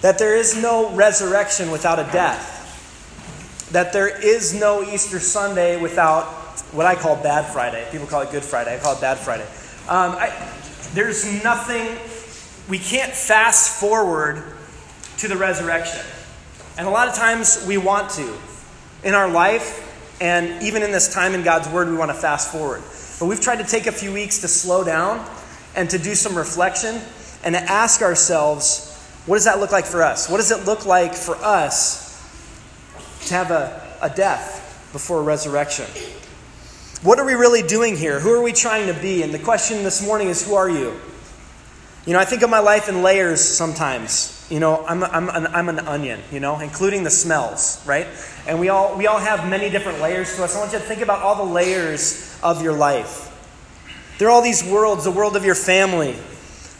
that there is no resurrection without a death, that there is no Easter Sunday without what I call Bad Friday. People call it Good Friday. I call it Bad Friday. Um, I, there's nothing, we can't fast forward to the resurrection. And a lot of times we want to. In our life, and even in this time in God's Word, we want to fast forward. But we've tried to take a few weeks to slow down and to do some reflection and to ask ourselves, what does that look like for us? What does it look like for us to have a, a death before a resurrection? What are we really doing here? Who are we trying to be? And the question this morning is, who are you? You know, I think of my life in layers sometimes. You know, I'm, I'm, an, I'm an onion, you know, including the smells, right? And we all, we all have many different layers to us. I want you to think about all the layers of your life. There are all these worlds the world of your family,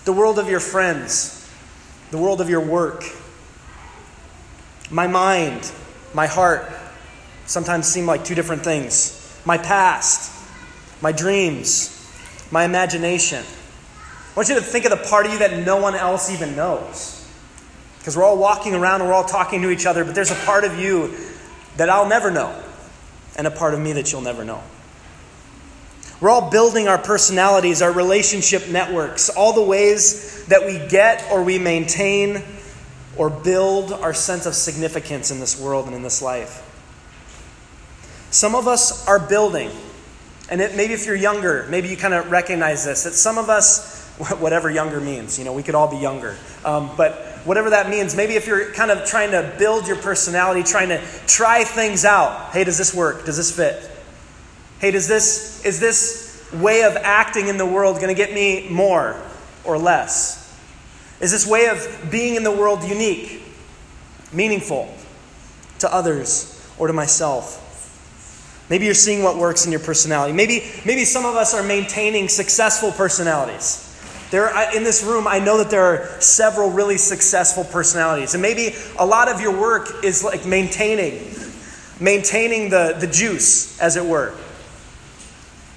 the world of your friends, the world of your work. My mind, my heart sometimes seem like two different things. My past, my dreams, my imagination. I want you to think of the part of you that no one else even knows. Because we're all walking around and we're all talking to each other, but there's a part of you that I'll never know, and a part of me that you'll never know. We're all building our personalities, our relationship networks, all the ways that we get or we maintain or build our sense of significance in this world and in this life. Some of us are building, and it, maybe if you're younger, maybe you kind of recognize this, that some of us, whatever younger means, you know, we could all be younger, um, but whatever that means, maybe if you're kind of trying to build your personality, trying to try things out, hey, does this work? Does this fit? Hey, does this, is this way of acting in the world going to get me more or less? Is this way of being in the world unique, meaningful to others or to myself? Maybe you're seeing what works in your personality. Maybe, maybe some of us are maintaining successful personalities. There, in this room, I know that there are several really successful personalities. And maybe a lot of your work is like maintaining, maintaining the, the juice, as it were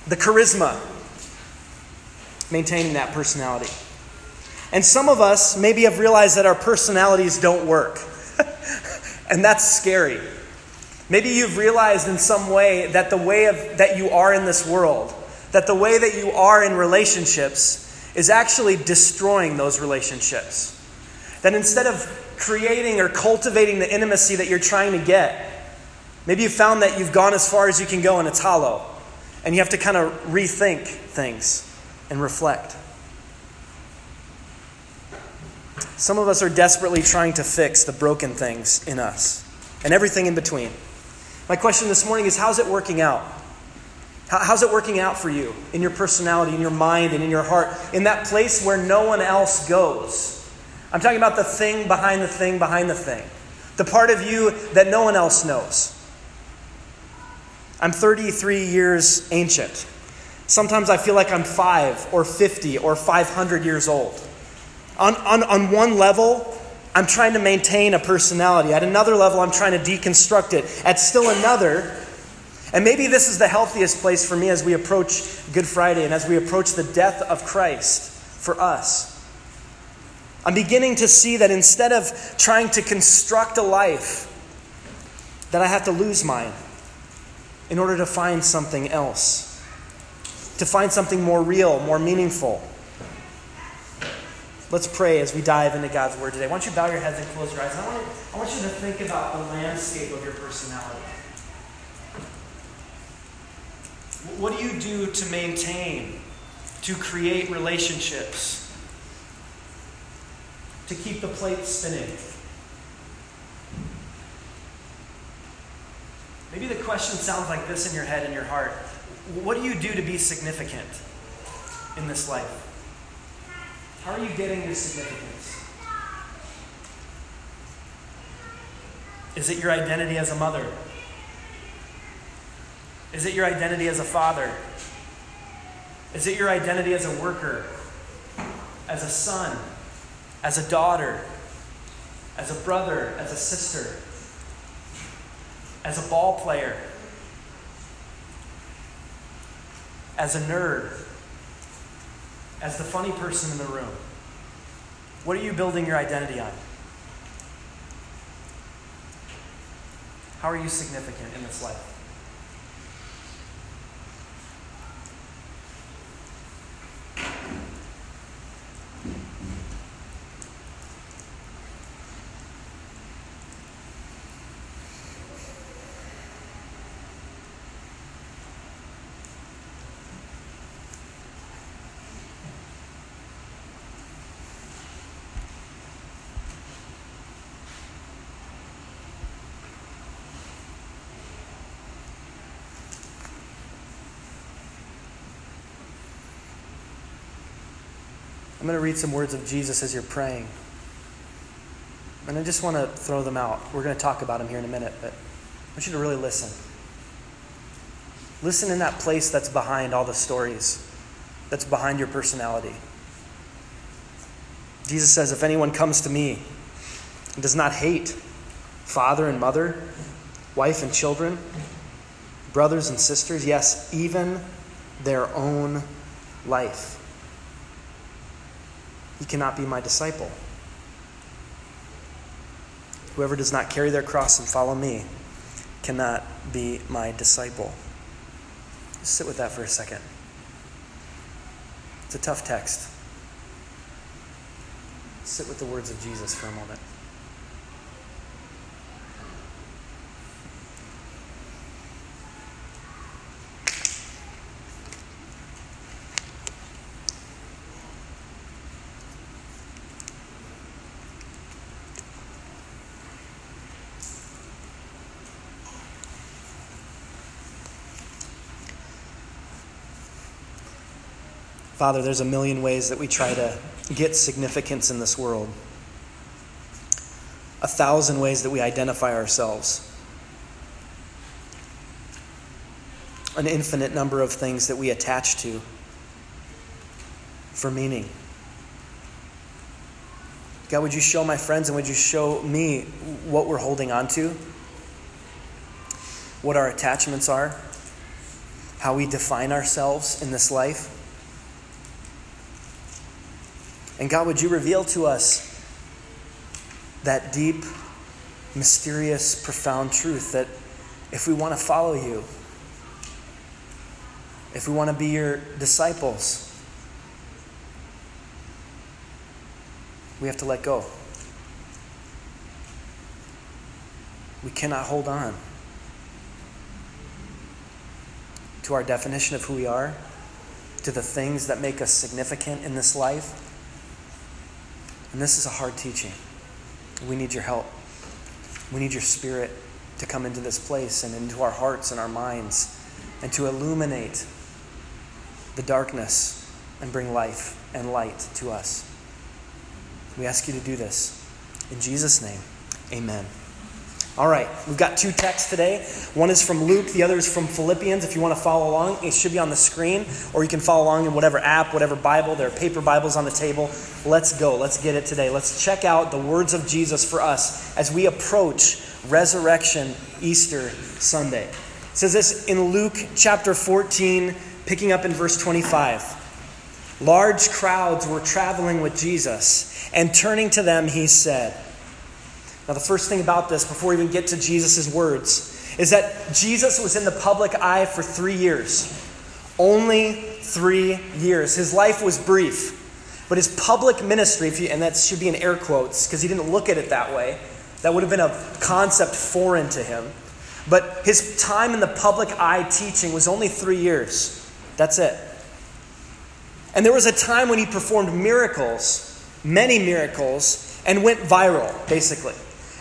the charisma, maintaining that personality. And some of us maybe have realized that our personalities don't work. and that's scary. Maybe you've realized in some way that the way of, that you are in this world, that the way that you are in relationships is actually destroying those relationships. That instead of creating or cultivating the intimacy that you're trying to get, maybe you found that you've gone as far as you can go and it's hollow. And you have to kind of rethink things and reflect. Some of us are desperately trying to fix the broken things in us and everything in between. My question this morning is how's it working out? How's it working out for you in your personality, in your mind, and in your heart, in that place where no one else goes? I'm talking about the thing behind the thing behind the thing, the part of you that no one else knows. I'm 33 years ancient. Sometimes I feel like I'm 5 or 50 or 500 years old. On, on, on one level, I'm trying to maintain a personality. At another level, I'm trying to deconstruct it. At still another, and maybe this is the healthiest place for me as we approach Good Friday and as we approach the death of Christ for us. I'm beginning to see that instead of trying to construct a life, that I have to lose mine in order to find something else, to find something more real, more meaningful. Let's pray as we dive into God's Word today. Why don't you bow your heads and close your eyes? I want, I want you to think about the landscape of your personality. What do you do to maintain, to create relationships, to keep the plate spinning? Maybe the question sounds like this in your head and your heart What do you do to be significant in this life? How are you getting your significance? Is it your identity as a mother? Is it your identity as a father? Is it your identity as a worker, as a son, as a daughter, as a brother, as a sister? as a ball player, as a nerd, as the funny person in the room? What are you building your identity on? How are you significant in this life? Going to read some words of Jesus as you're praying. And I just want to throw them out. We're going to talk about them here in a minute, but I want you to really listen. Listen in that place that's behind all the stories, that's behind your personality. Jesus says, If anyone comes to me and does not hate father and mother, wife and children, brothers and sisters, yes, even their own life, he cannot be my disciple. Whoever does not carry their cross and follow me cannot be my disciple. Just sit with that for a second. It's a tough text. Sit with the words of Jesus for a moment. Father, there's a million ways that we try to get significance in this world, a thousand ways that we identify ourselves, an infinite number of things that we attach to for meaning. God, would you show my friends and would you show me what we're holding on to? What our attachments are? How we define ourselves in this life? And God, would you reveal to us that deep, mysterious, profound truth that if we want to follow you, if we want to be your disciples, we have to let go. We cannot hold on to our definition of who we are, to the things that make us significant in this life. And this is a hard teaching. We need your help. We need your spirit to come into this place and into our hearts and our minds and to illuminate the darkness and bring life and light to us. We ask you to do this. In Jesus' name, amen. All right, we've got two texts today. One is from Luke, the other is from Philippians. If you want to follow along, it should be on the screen, or you can follow along in whatever app, whatever Bible. There are paper Bibles on the table. Let's go. Let's get it today. Let's check out the words of Jesus for us as we approach Resurrection Easter Sunday. It says this in Luke chapter 14, picking up in verse 25. Large crowds were traveling with Jesus, and turning to them, he said, now, the first thing about this, before we even get to Jesus' words, is that Jesus was in the public eye for three years. Only three years. His life was brief. But his public ministry, you, and that should be in air quotes because he didn't look at it that way, that would have been a concept foreign to him. But his time in the public eye teaching was only three years. That's it. And there was a time when he performed miracles, many miracles, and went viral, basically.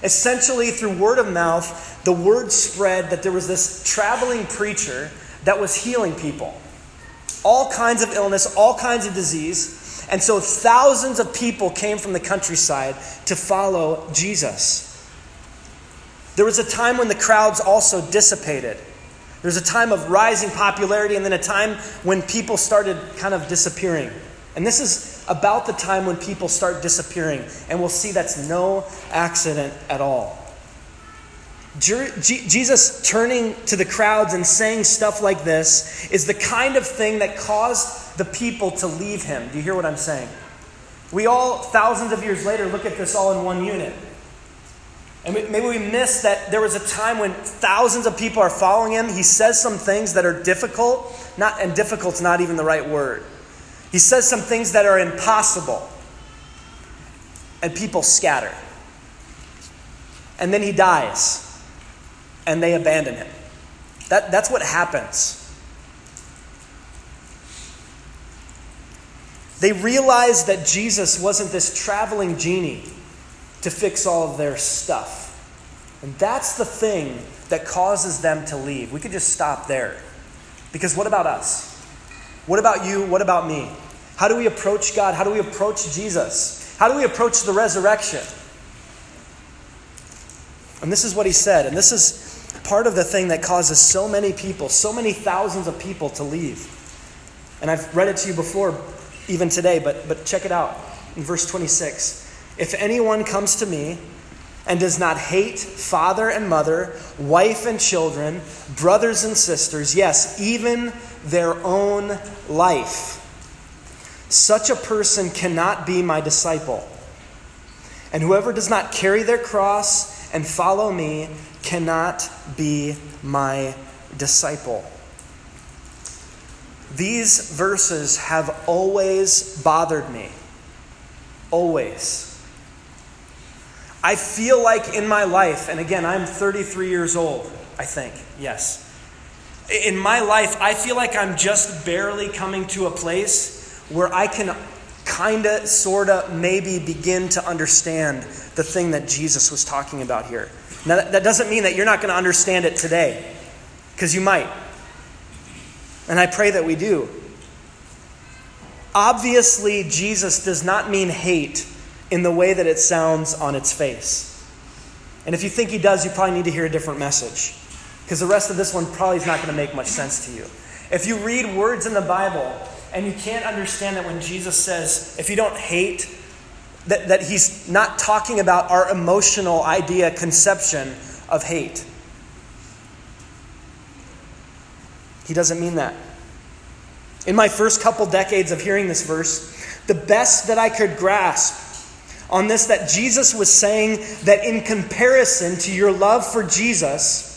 Essentially, through word of mouth, the word spread that there was this traveling preacher that was healing people. All kinds of illness, all kinds of disease. And so thousands of people came from the countryside to follow Jesus. There was a time when the crowds also dissipated. There was a time of rising popularity and then a time when people started kind of disappearing. And this is about the time when people start disappearing. And we'll see that's no accident at all. Jesus turning to the crowds and saying stuff like this is the kind of thing that caused the people to leave him. Do you hear what I'm saying? We all, thousands of years later, look at this all in one unit. And maybe we miss that there was a time when thousands of people are following him. He says some things that are difficult, not and difficult's not even the right word. He says some things that are impossible. And people scatter. And then he dies. And they abandon him. That, that's what happens. They realized that Jesus wasn't this traveling genie to fix all of their stuff. And that's the thing that causes them to leave. We could just stop there. Because what about us? What about you? What about me? How do we approach God? How do we approach Jesus? How do we approach the resurrection? And this is what he said, and this is part of the thing that causes so many people, so many thousands of people to leave. And I've read it to you before, even today, but, but check it out in verse 26. If anyone comes to me and does not hate father and mother, wife and children, brothers and sisters, yes, even their own life, such a person cannot be my disciple. And whoever does not carry their cross and follow me cannot be my disciple. These verses have always bothered me. Always. I feel like in my life, and again, I'm 33 years old, I think, yes. In my life, I feel like I'm just barely coming to a place where I can kind of, sort of, maybe begin to understand the thing that Jesus was talking about here. Now, that doesn't mean that you're not going to understand it today, because you might. And I pray that we do. Obviously, Jesus does not mean hate in the way that it sounds on its face. And if you think he does, you probably need to hear a different message. Because the rest of this one probably is not going to make much sense to you. If you read words in the Bible and you can't understand that when Jesus says, if you don't hate, that, that he's not talking about our emotional idea, conception of hate. He doesn't mean that. In my first couple decades of hearing this verse, the best that I could grasp on this that Jesus was saying that in comparison to your love for Jesus,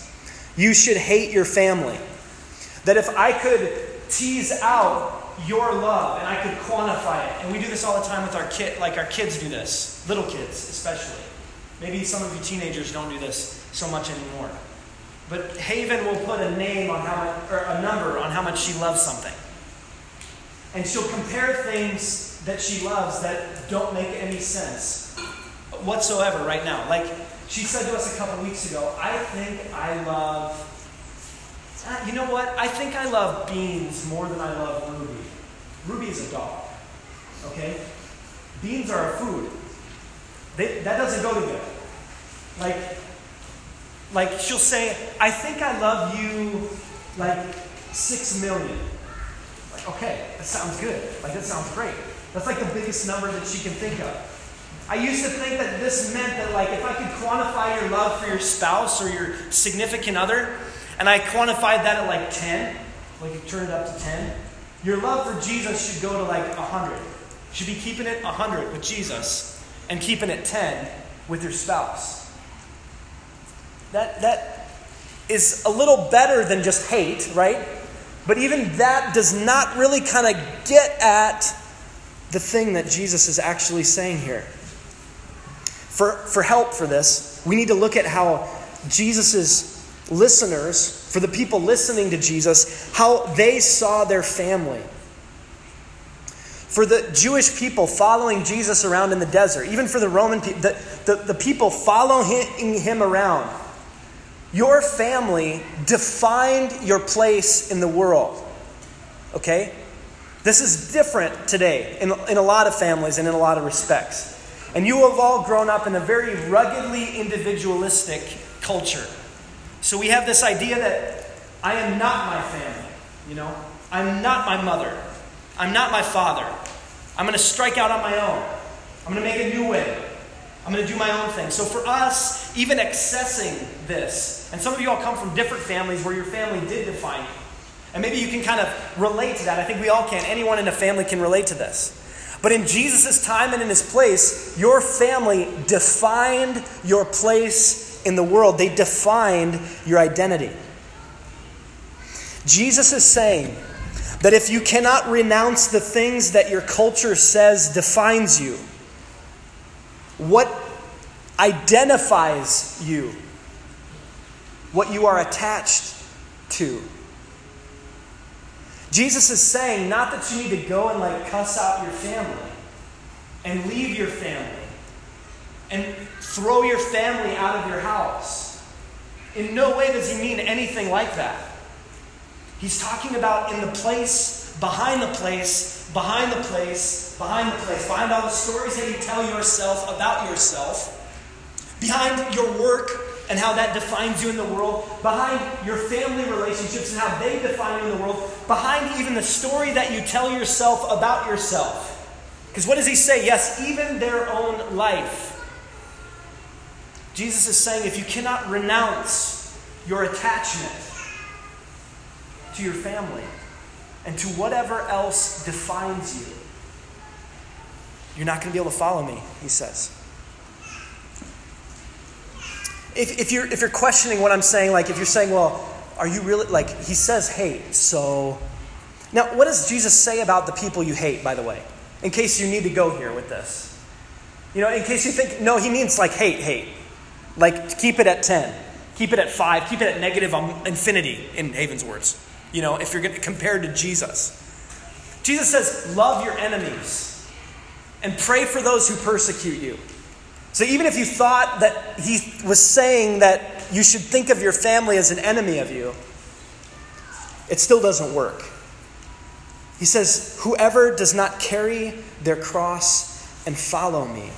you should hate your family. That if I could tease out your love and I could quantify it, and we do this all the time with our kid, like our kids do this, little kids especially. Maybe some of you teenagers don't do this so much anymore. But Haven will put a name on how or a number on how much she loves something. And she'll compare things that she loves that don't make any sense whatsoever right now. Like she said to us a couple weeks ago, I think I love, uh, you know what? I think I love beans more than I love Ruby. Ruby is a dog, okay? Beans are a food. They, that doesn't go together. Like, like she'll say, I think I love you like six million. Like, okay, that sounds good. Like, that sounds great. That's like the biggest number that she can think of. I used to think that this meant that, like, if I could quantify your love for your spouse or your significant other, and I quantified that at like 10, like you turned it up to 10, your love for Jesus should go to like 100. You should be keeping it 100 with Jesus and keeping it 10 with your spouse. That, that is a little better than just hate, right? But even that does not really kind of get at the thing that Jesus is actually saying here. For, for help for this, we need to look at how Jesus' listeners, for the people listening to Jesus, how they saw their family. For the Jewish people following Jesus around in the desert, even for the Roman people, the, the, the people following him around, your family defined your place in the world. Okay? This is different today in, in a lot of families and in a lot of respects. And you have all grown up in a very ruggedly individualistic culture. So we have this idea that I am not my family, you know? I'm not my mother. I'm not my father. I'm going to strike out on my own. I'm going to make a new way. I'm going to do my own thing. So for us, even accessing this, and some of you all come from different families where your family did define you. And maybe you can kind of relate to that. I think we all can. Anyone in a family can relate to this. But in Jesus' time and in his place, your family defined your place in the world. They defined your identity. Jesus is saying that if you cannot renounce the things that your culture says defines you, what identifies you, what you are attached to. Jesus is saying not that you need to go and like cuss out your family and leave your family and throw your family out of your house. In no way does he mean anything like that. He's talking about in the place, behind the place, behind the place, behind the place, behind all the stories that you tell yourself about yourself, behind your work and how that defines you in the world, behind your family relationships and how they define you in the world, behind even the story that you tell yourself about yourself. Because what does he say? Yes, even their own life. Jesus is saying if you cannot renounce your attachment to your family and to whatever else defines you, you're not going to be able to follow me, he says. If, if, you're, if you're questioning what I'm saying, like if you're saying, well, are you really, like, he says hate, so. Now, what does Jesus say about the people you hate, by the way? In case you need to go here with this. You know, in case you think, no, he means like hate, hate. Like, keep it at 10, keep it at 5, keep it at negative um, infinity, in Haven's words. You know, if you're going to compare to Jesus. Jesus says, love your enemies and pray for those who persecute you. So even if you thought that he was saying that you should think of your family as an enemy of you, it still doesn't work. He says, Whoever does not carry their cross and follow me.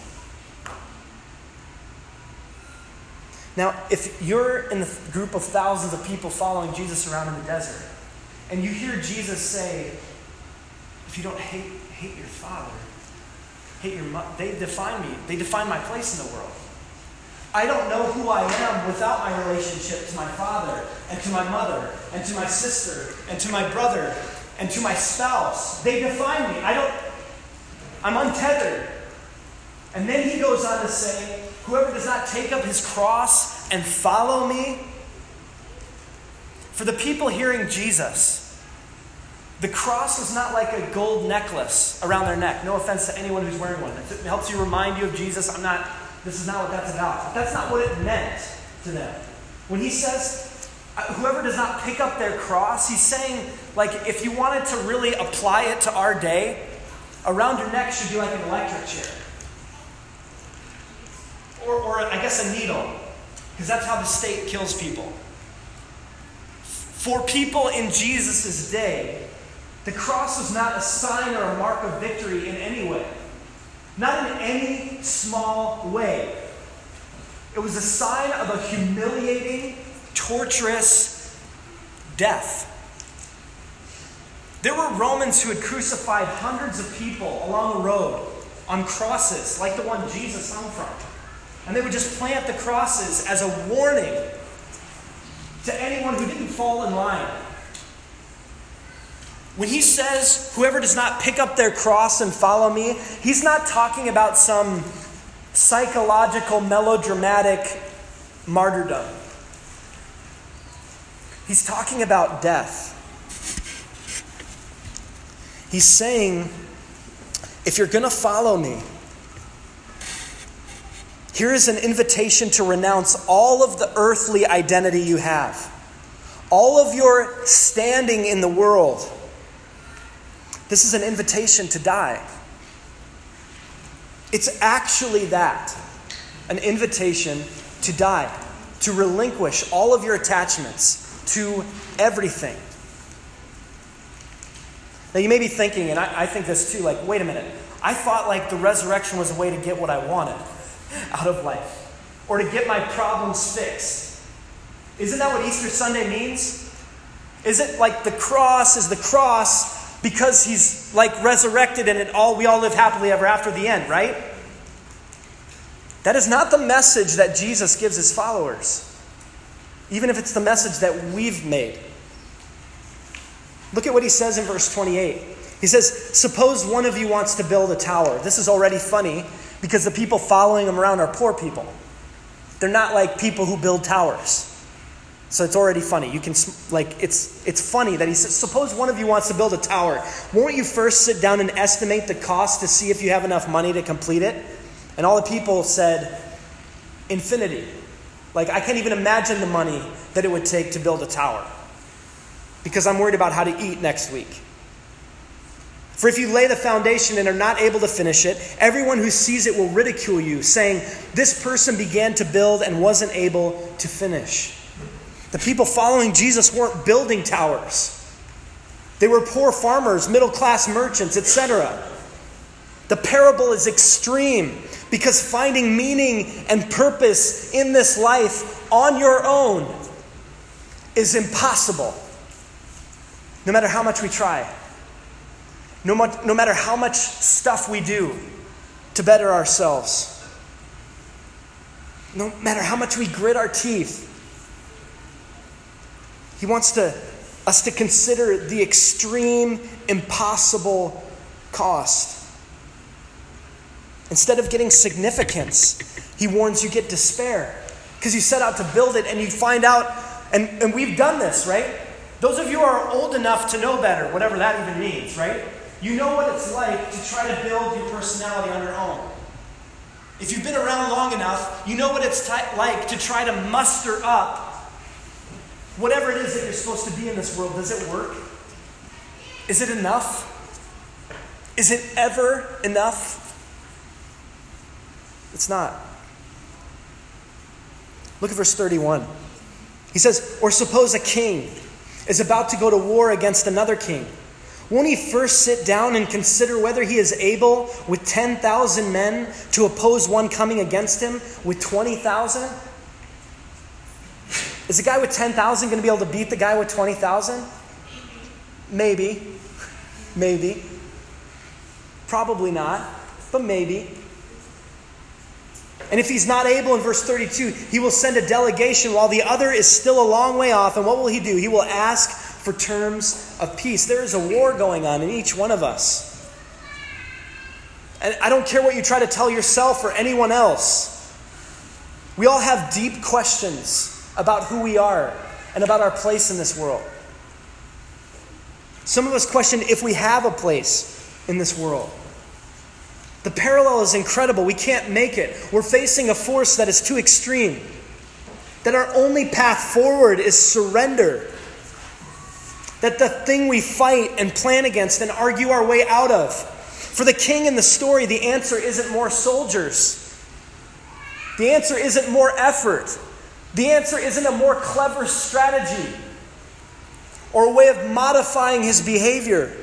Now, if you're in the group of thousands of people following Jesus around in the desert, and you hear Jesus say, If you don't hate, hate your father, They define me. They define my place in the world. I don't know who I am without my relationship to my father and to my mother and to my sister and to my brother and to my spouse. They define me. I don't, I'm untethered. And then he goes on to say, Whoever does not take up his cross and follow me, for the people hearing Jesus, the cross is not like a gold necklace around their neck. No offense to anyone who's wearing one. It helps you remind you of Jesus. I'm not, this is not what that's about. But that's not what it meant to them. When he says, uh, whoever does not pick up their cross, he's saying, like, if you wanted to really apply it to our day, around your neck should be like an electric chair. Or, or I guess a needle, because that's how the state kills people. For people in Jesus' day, the cross was not a sign or a mark of victory in any way, not in any small way. It was a sign of a humiliating, torturous death. There were Romans who had crucified hundreds of people along the road on crosses, like the one Jesus hung from. And they would just plant the crosses as a warning to anyone who didn't fall in line. When he says, Whoever does not pick up their cross and follow me, he's not talking about some psychological, melodramatic martyrdom. He's talking about death. He's saying, If you're going to follow me, here is an invitation to renounce all of the earthly identity you have, all of your standing in the world this is an invitation to die. It's actually that an invitation to die, to relinquish all of your attachments to everything. Now, you may be thinking, and I, I, think this too, like, wait a minute. I thought like the resurrection was a way to get what I wanted out of life or to get my problems fixed. Isn't that what Easter Sunday means? Is it like the cross is the cross because he's like resurrected and it all we all live happily ever after the end, right? That is not the message that Jesus gives his followers. Even if it's the message that we've made. Look at what he says in verse 28. He says, Suppose one of you wants to build a tower. This is already funny because the people following him around are poor people. They're not like people who build towers. So it's already funny. You can like it's it's funny that he says, suppose one of you wants to build a tower. Won't you first sit down and estimate the cost to see if you have enough money to complete it? And all the people said, infinity. Like I can't even imagine the money that it would take to build a tower. Because I'm worried about how to eat next week. For if you lay the foundation and are not able to finish it, everyone who sees it will ridicule you, saying, This person began to build and wasn't able to finish. The people following Jesus weren't building towers, they were poor farmers, middle class merchants, etc. The parable is extreme because finding meaning and purpose in this life on your own is impossible, no matter how much we try. No, much, no matter how much stuff we do to better ourselves, no matter how much we grit our teeth, he wants to, us to consider the extreme, impossible cost. Instead of getting significance, he warns you get despair. Because you set out to build it and you find out, and, and we've done this, right? Those of you are old enough to know better, whatever that even means, right? You know what it's like to try to build your personality on your own. If you've been around long enough, you know what it's t- like to try to muster up whatever it is that you're supposed to be in this world. Does it work? Is it enough? Is it ever enough? It's not. Look at verse 31. He says, Or suppose a king is about to go to war against another king. Won't he first sit down and consider whether he is able with 10,000 men to oppose one coming against him with 20,000? Is the guy with 10,000 going to be able to beat the guy with 20,000? Maybe. Maybe. Probably not, but maybe. And if he's not able in verse 32, he will send a delegation while the other is still a long way off. And what will he do? He will ask for terms of peace. There is a war going on in each one of us. And I don't care what you try to tell yourself or anyone else. We all have deep questions about who we are and about our place in this world. Some of us question if we have a place in this world. The parallel is incredible. We can't make it. We're facing a force that is too extreme. That our only path forward is surrender that the thing we fight and plan against and argue our way out of. For the king in the story, the answer isn't more soldiers. The answer isn't more effort. The answer isn't a more clever strategy or a way of modifying his behavior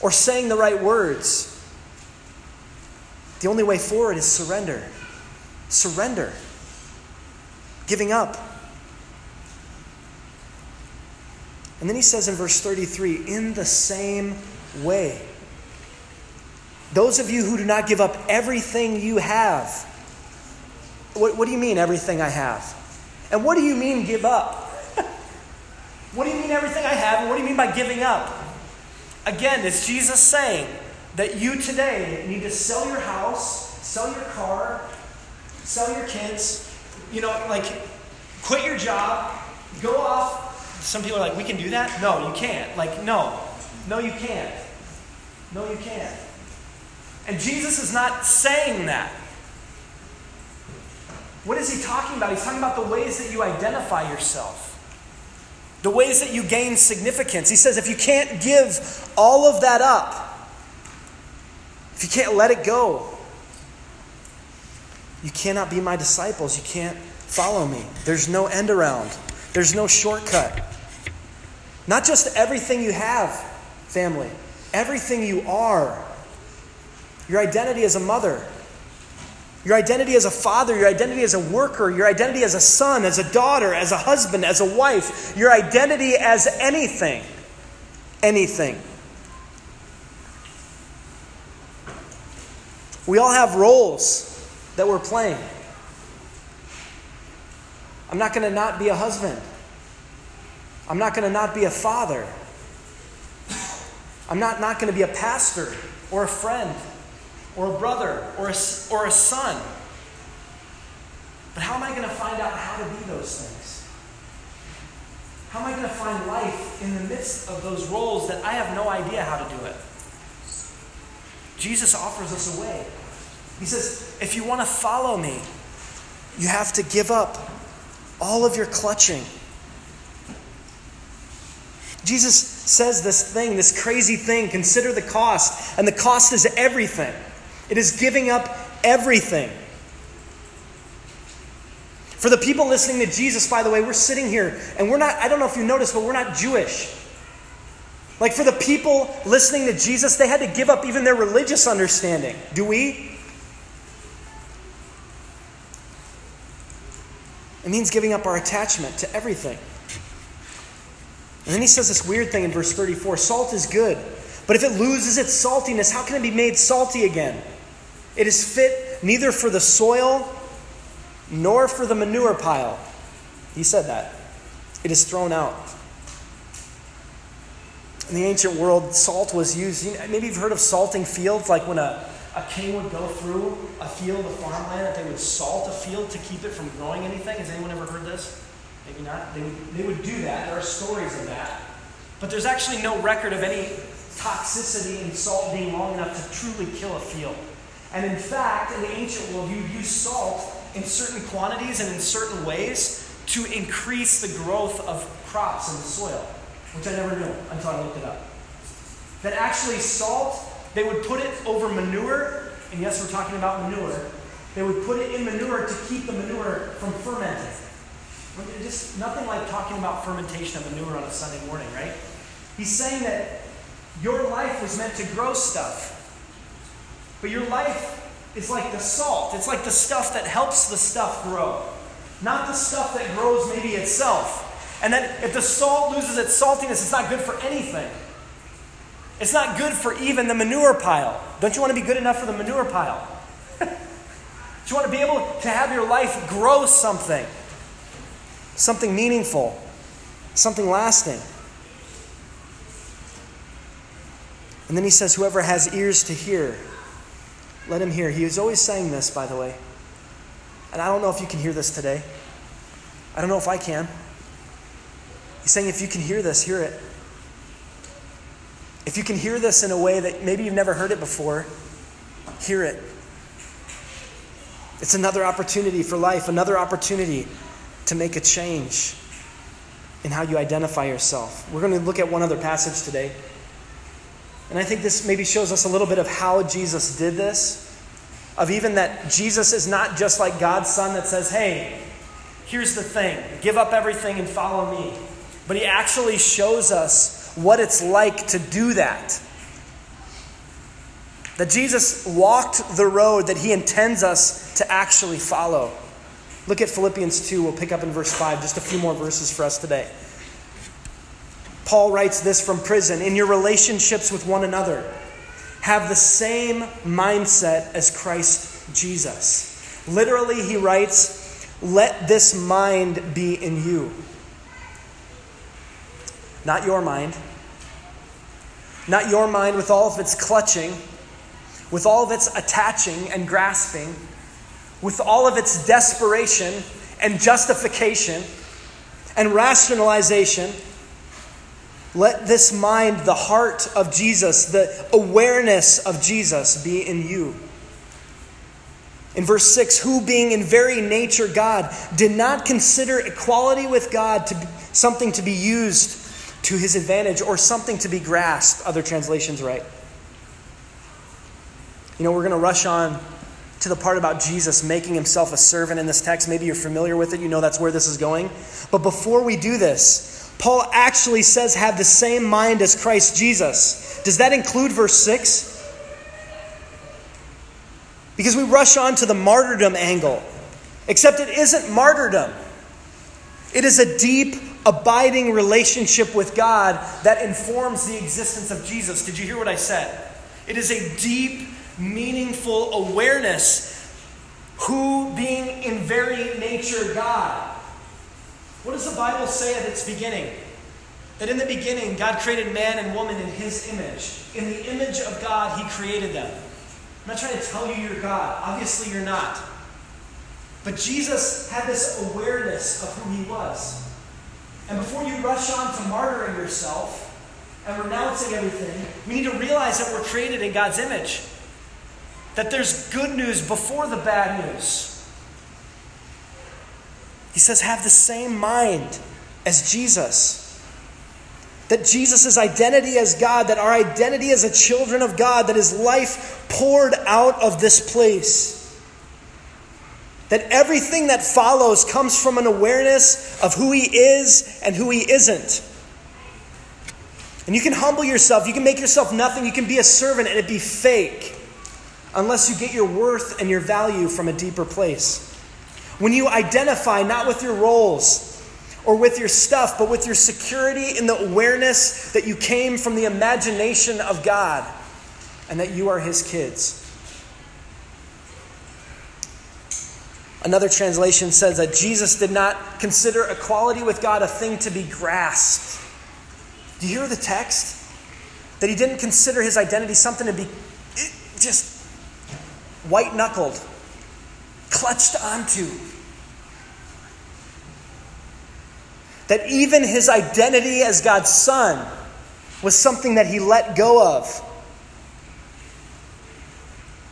or saying the right words. The only way forward is surrender. Surrender. Giving up. And then he says in verse 33 in the same way. Those of you who do not give up everything you have. What, what do you mean, everything I have? And what do you mean, give up? what do you mean, everything I have? And what do you mean by giving up? Again, it's Jesus saying that you today need to sell your house, sell your car, sell your kids, you know, like quit your job, go off some people are like, we can do that? No, you can't. Like, no. No, you can't. No, you can't. And Jesus is not saying that. What is he talking about? He's talking about the ways that you identify yourself, the ways that you gain significance. He says if you can't give all of that up, if you can't let it go, you cannot be my disciples. You can't follow me. There's no end around, there's no shortcut. Not just everything you have, family, everything you are. Your identity as a mother, your identity as a father, your identity as a worker, your identity as a son, as a daughter, as a husband, as a wife, your identity as anything. Anything. We all have roles that we're playing. I'm not going to not be a husband. I'm not going to not be a father. I'm not, not going to be a pastor or a friend or a brother or a, or a son. But how am I going to find out how to be those things? How am I going to find life in the midst of those roles that I have no idea how to do it? Jesus offers us a way. He says, if you want to follow me, you have to give up all of your clutching. Jesus says this thing, this crazy thing consider the cost, and the cost is everything. It is giving up everything. For the people listening to Jesus, by the way, we're sitting here and we're not, I don't know if you noticed, but we're not Jewish. Like for the people listening to Jesus, they had to give up even their religious understanding. Do we? It means giving up our attachment to everything. And then he says this weird thing in verse 34 salt is good, but if it loses its saltiness, how can it be made salty again? It is fit neither for the soil nor for the manure pile. He said that. It is thrown out. In the ancient world, salt was used. maybe you've heard of salting fields, like when a, a king would go through a field of farmland, that they would salt a field to keep it from growing anything. Has anyone ever heard this? Maybe not. They they would do that. There are stories of that. But there's actually no record of any toxicity in salt being long enough to truly kill a field. And in fact, in the ancient world, you use salt in certain quantities and in certain ways to increase the growth of crops in the soil, which I never knew until I looked it up. That actually, salt, they would put it over manure, and yes, we're talking about manure. They would put it in manure to keep the manure from fermenting. Just nothing like talking about fermentation of manure on a Sunday morning, right? He's saying that your life was meant to grow stuff. But your life is like the salt. It's like the stuff that helps the stuff grow, not the stuff that grows maybe itself. And then if the salt loses its saltiness, it's not good for anything. It's not good for even the manure pile. Don't you want to be good enough for the manure pile? Do you want to be able to have your life grow something? something meaningful, something lasting. And then he says, Whoever has ears to hear, let him hear. He was always saying this, by the way. And I don't know if you can hear this today. I don't know if I can. He's saying, if you can hear this, hear it. If you can hear this in a way that maybe you've never heard it before, hear it. It's another opportunity for life, another opportunity to make a change in how you identify yourself. We're going to look at one other passage today. And I think this maybe shows us a little bit of how Jesus did this. Of even that Jesus is not just like God's Son that says, hey, here's the thing give up everything and follow me. But he actually shows us what it's like to do that. That Jesus walked the road that he intends us to actually follow. Look at Philippians 2. We'll pick up in verse 5, just a few more verses for us today. Paul writes this from prison In your relationships with one another, have the same mindset as Christ Jesus. Literally, he writes, Let this mind be in you. Not your mind. Not your mind with all of its clutching, with all of its attaching and grasping with all of its desperation and justification and rationalization, let this mind, the heart of Jesus, the awareness of Jesus be in you. In verse 6, who being in very nature God, did not consider equality with God to be something to be used to his advantage or something to be grasped, other translations write. You know, we're going to rush on to the part about Jesus making himself a servant in this text. Maybe you're familiar with it, you know that's where this is going. But before we do this, Paul actually says, have the same mind as Christ Jesus. Does that include verse 6? Because we rush on to the martyrdom angle, except it isn't martyrdom. It is a deep, abiding relationship with God that informs the existence of Jesus. Did you hear what I said? It is a deep, meaningful awareness who being in very nature God. What does the Bible say at its beginning? That in the beginning, God created man and woman in his image. In the image of God, he created them. I'm not trying to tell you you're God. Obviously, you're not. But Jesus had this awareness of who he was. And before you rush on to martyring yourself and renouncing everything, we need to realize that we're created in God's image. That there's good news before the bad news. He says, have the same mind as Jesus. That Jesus' identity as God, that our identity as a children of God, that his life poured out of this place. That everything that follows comes from an awareness of who he is and who he isn't. And you can humble yourself, you can make yourself nothing, you can be a servant and it be fake unless you get your worth and your value from a deeper place. When you identify not with your roles or with your stuff, but with your security in the awareness that you came from the imagination of God and that you are His kids. Another translation says that Jesus did not consider equality with God a thing to be grasped. Do you hear the text? That he didn't consider his identity something to be just white knuckled, clutched onto. That even his identity as God's son was something that he let go of,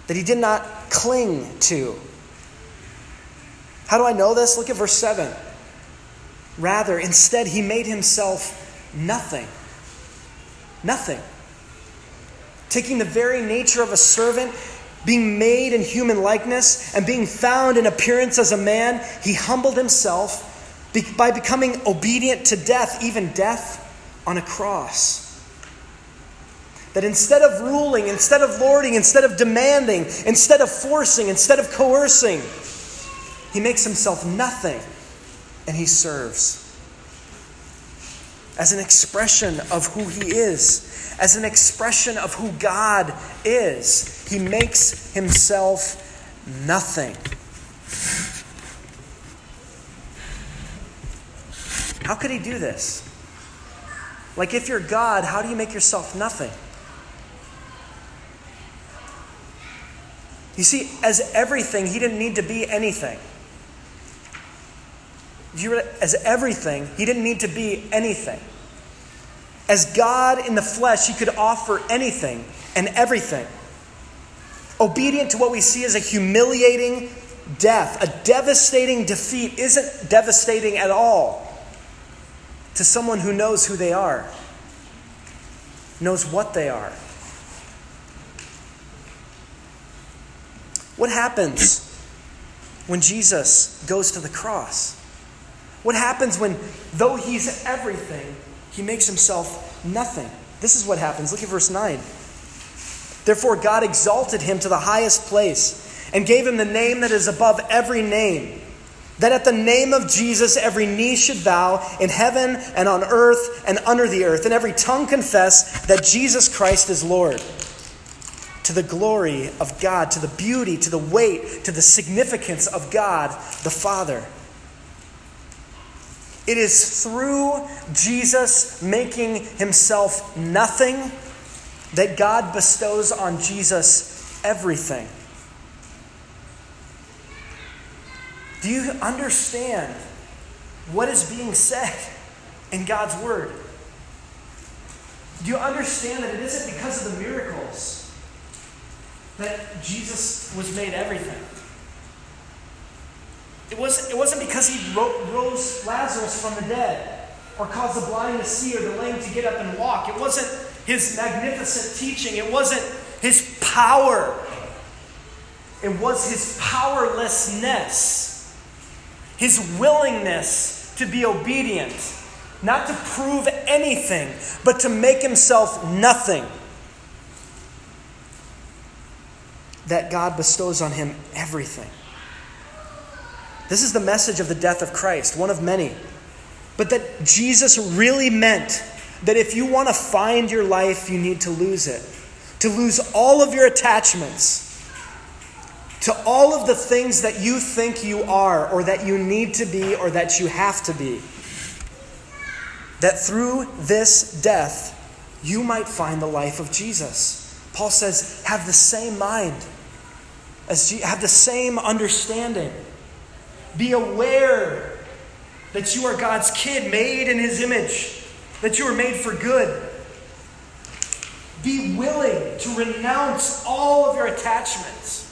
that he did not cling to. How do I know this? Look at verse 7. Rather, instead, he made himself nothing. Nothing. Taking the very nature of a servant, being made in human likeness and being found in appearance as a man, he humbled himself by becoming obedient to death, even death on a cross. That instead of ruling, instead of lording, instead of demanding, instead of forcing, instead of coercing, he makes himself nothing and he serves. As an expression of who he is, as an expression of who God is. He makes himself nothing. How could he do this? Like, if you're God, how do you make yourself nothing? You see, as everything, he didn't need to be anything. As everything, he didn't need to be anything. As God in the flesh, he could offer anything and everything. Obedient to what we see as a humiliating death, a devastating defeat, isn't devastating at all to someone who knows who they are, knows what they are. What happens when Jesus goes to the cross? What happens when, though he's everything, he makes himself nothing. This is what happens. Look at verse 9. Therefore, God exalted him to the highest place and gave him the name that is above every name. That at the name of Jesus every knee should bow in heaven and on earth and under the earth, and every tongue confess that Jesus Christ is Lord. To the glory of God, to the beauty, to the weight, to the significance of God the Father. It is through Jesus making himself nothing that God bestows on Jesus everything. Do you understand what is being said in God's Word? Do you understand that it isn't because of the miracles that Jesus was made everything? It wasn't, it wasn't because he rose Lazarus from the dead or caused the blind to see or the lame to get up and walk. It wasn't his magnificent teaching. It wasn't his power. It was his powerlessness, his willingness to be obedient, not to prove anything, but to make himself nothing. That God bestows on him everything. This is the message of the death of Christ, one of many. But that Jesus really meant that if you want to find your life, you need to lose it. To lose all of your attachments to all of the things that you think you are, or that you need to be, or that you have to be. that through this death you might find the life of Jesus. Paul says, have the same mind, as have the same understanding. Be aware that you are God's kid, made in his image, that you are made for good. Be willing to renounce all of your attachments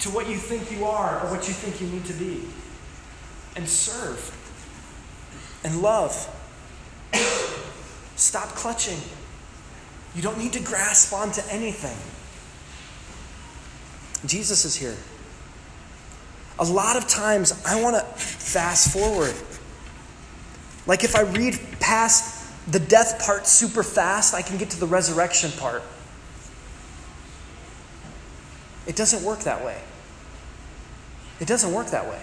to what you think you are or what you think you need to be, and serve and love. Stop clutching. You don't need to grasp onto anything. Jesus is here. A lot of times I want to fast forward. Like if I read past the death part super fast, I can get to the resurrection part. It doesn't work that way. It doesn't work that way.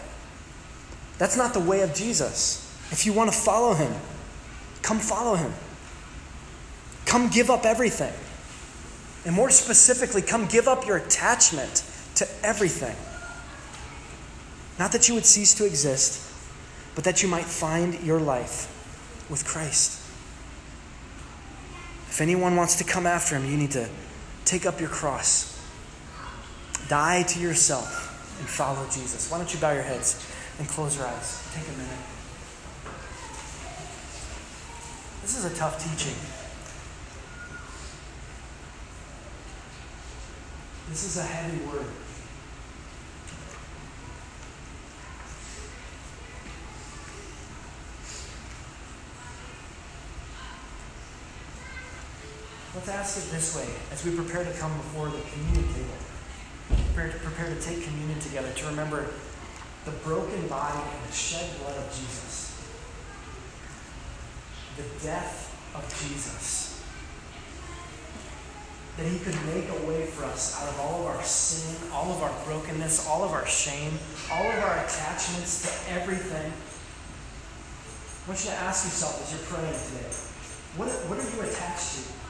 That's not the way of Jesus. If you want to follow him, come follow him. Come give up everything. And more specifically, come give up your attachment to everything. Not that you would cease to exist, but that you might find your life with Christ. If anyone wants to come after him, you need to take up your cross, die to yourself, and follow Jesus. Why don't you bow your heads and close your eyes? Take a minute. This is a tough teaching. This is a heavy word. Let's ask it this way as we prepare to come before the communion table. Prepare to, prepare to take communion together, to remember the broken body and the shed blood of Jesus, the death of Jesus, that He could make a way for us out of all of our sin, all of our brokenness, all of our shame, all of our attachments to everything. I want you to ask yourself as you're praying today what, what are you attached to?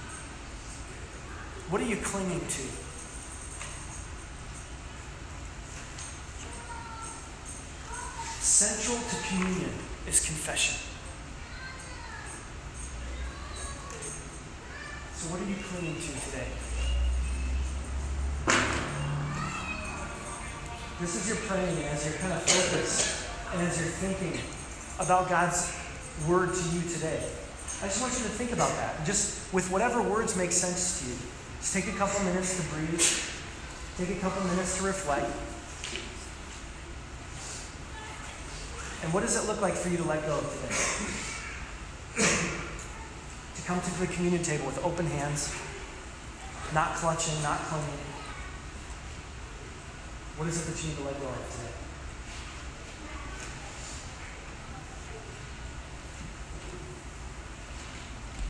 What are you clinging to? Central to communion is confession. So, what are you clinging to today? This is your praying as you're kind of focused and as you're thinking about God's word to you today. I just want you to think about that. Just with whatever words make sense to you. Just take a couple minutes to breathe. Take a couple minutes to reflect. And what does it look like for you to let go of today? to come to the communion table with open hands, not clutching, not clinging. What is it that you need to let go of today?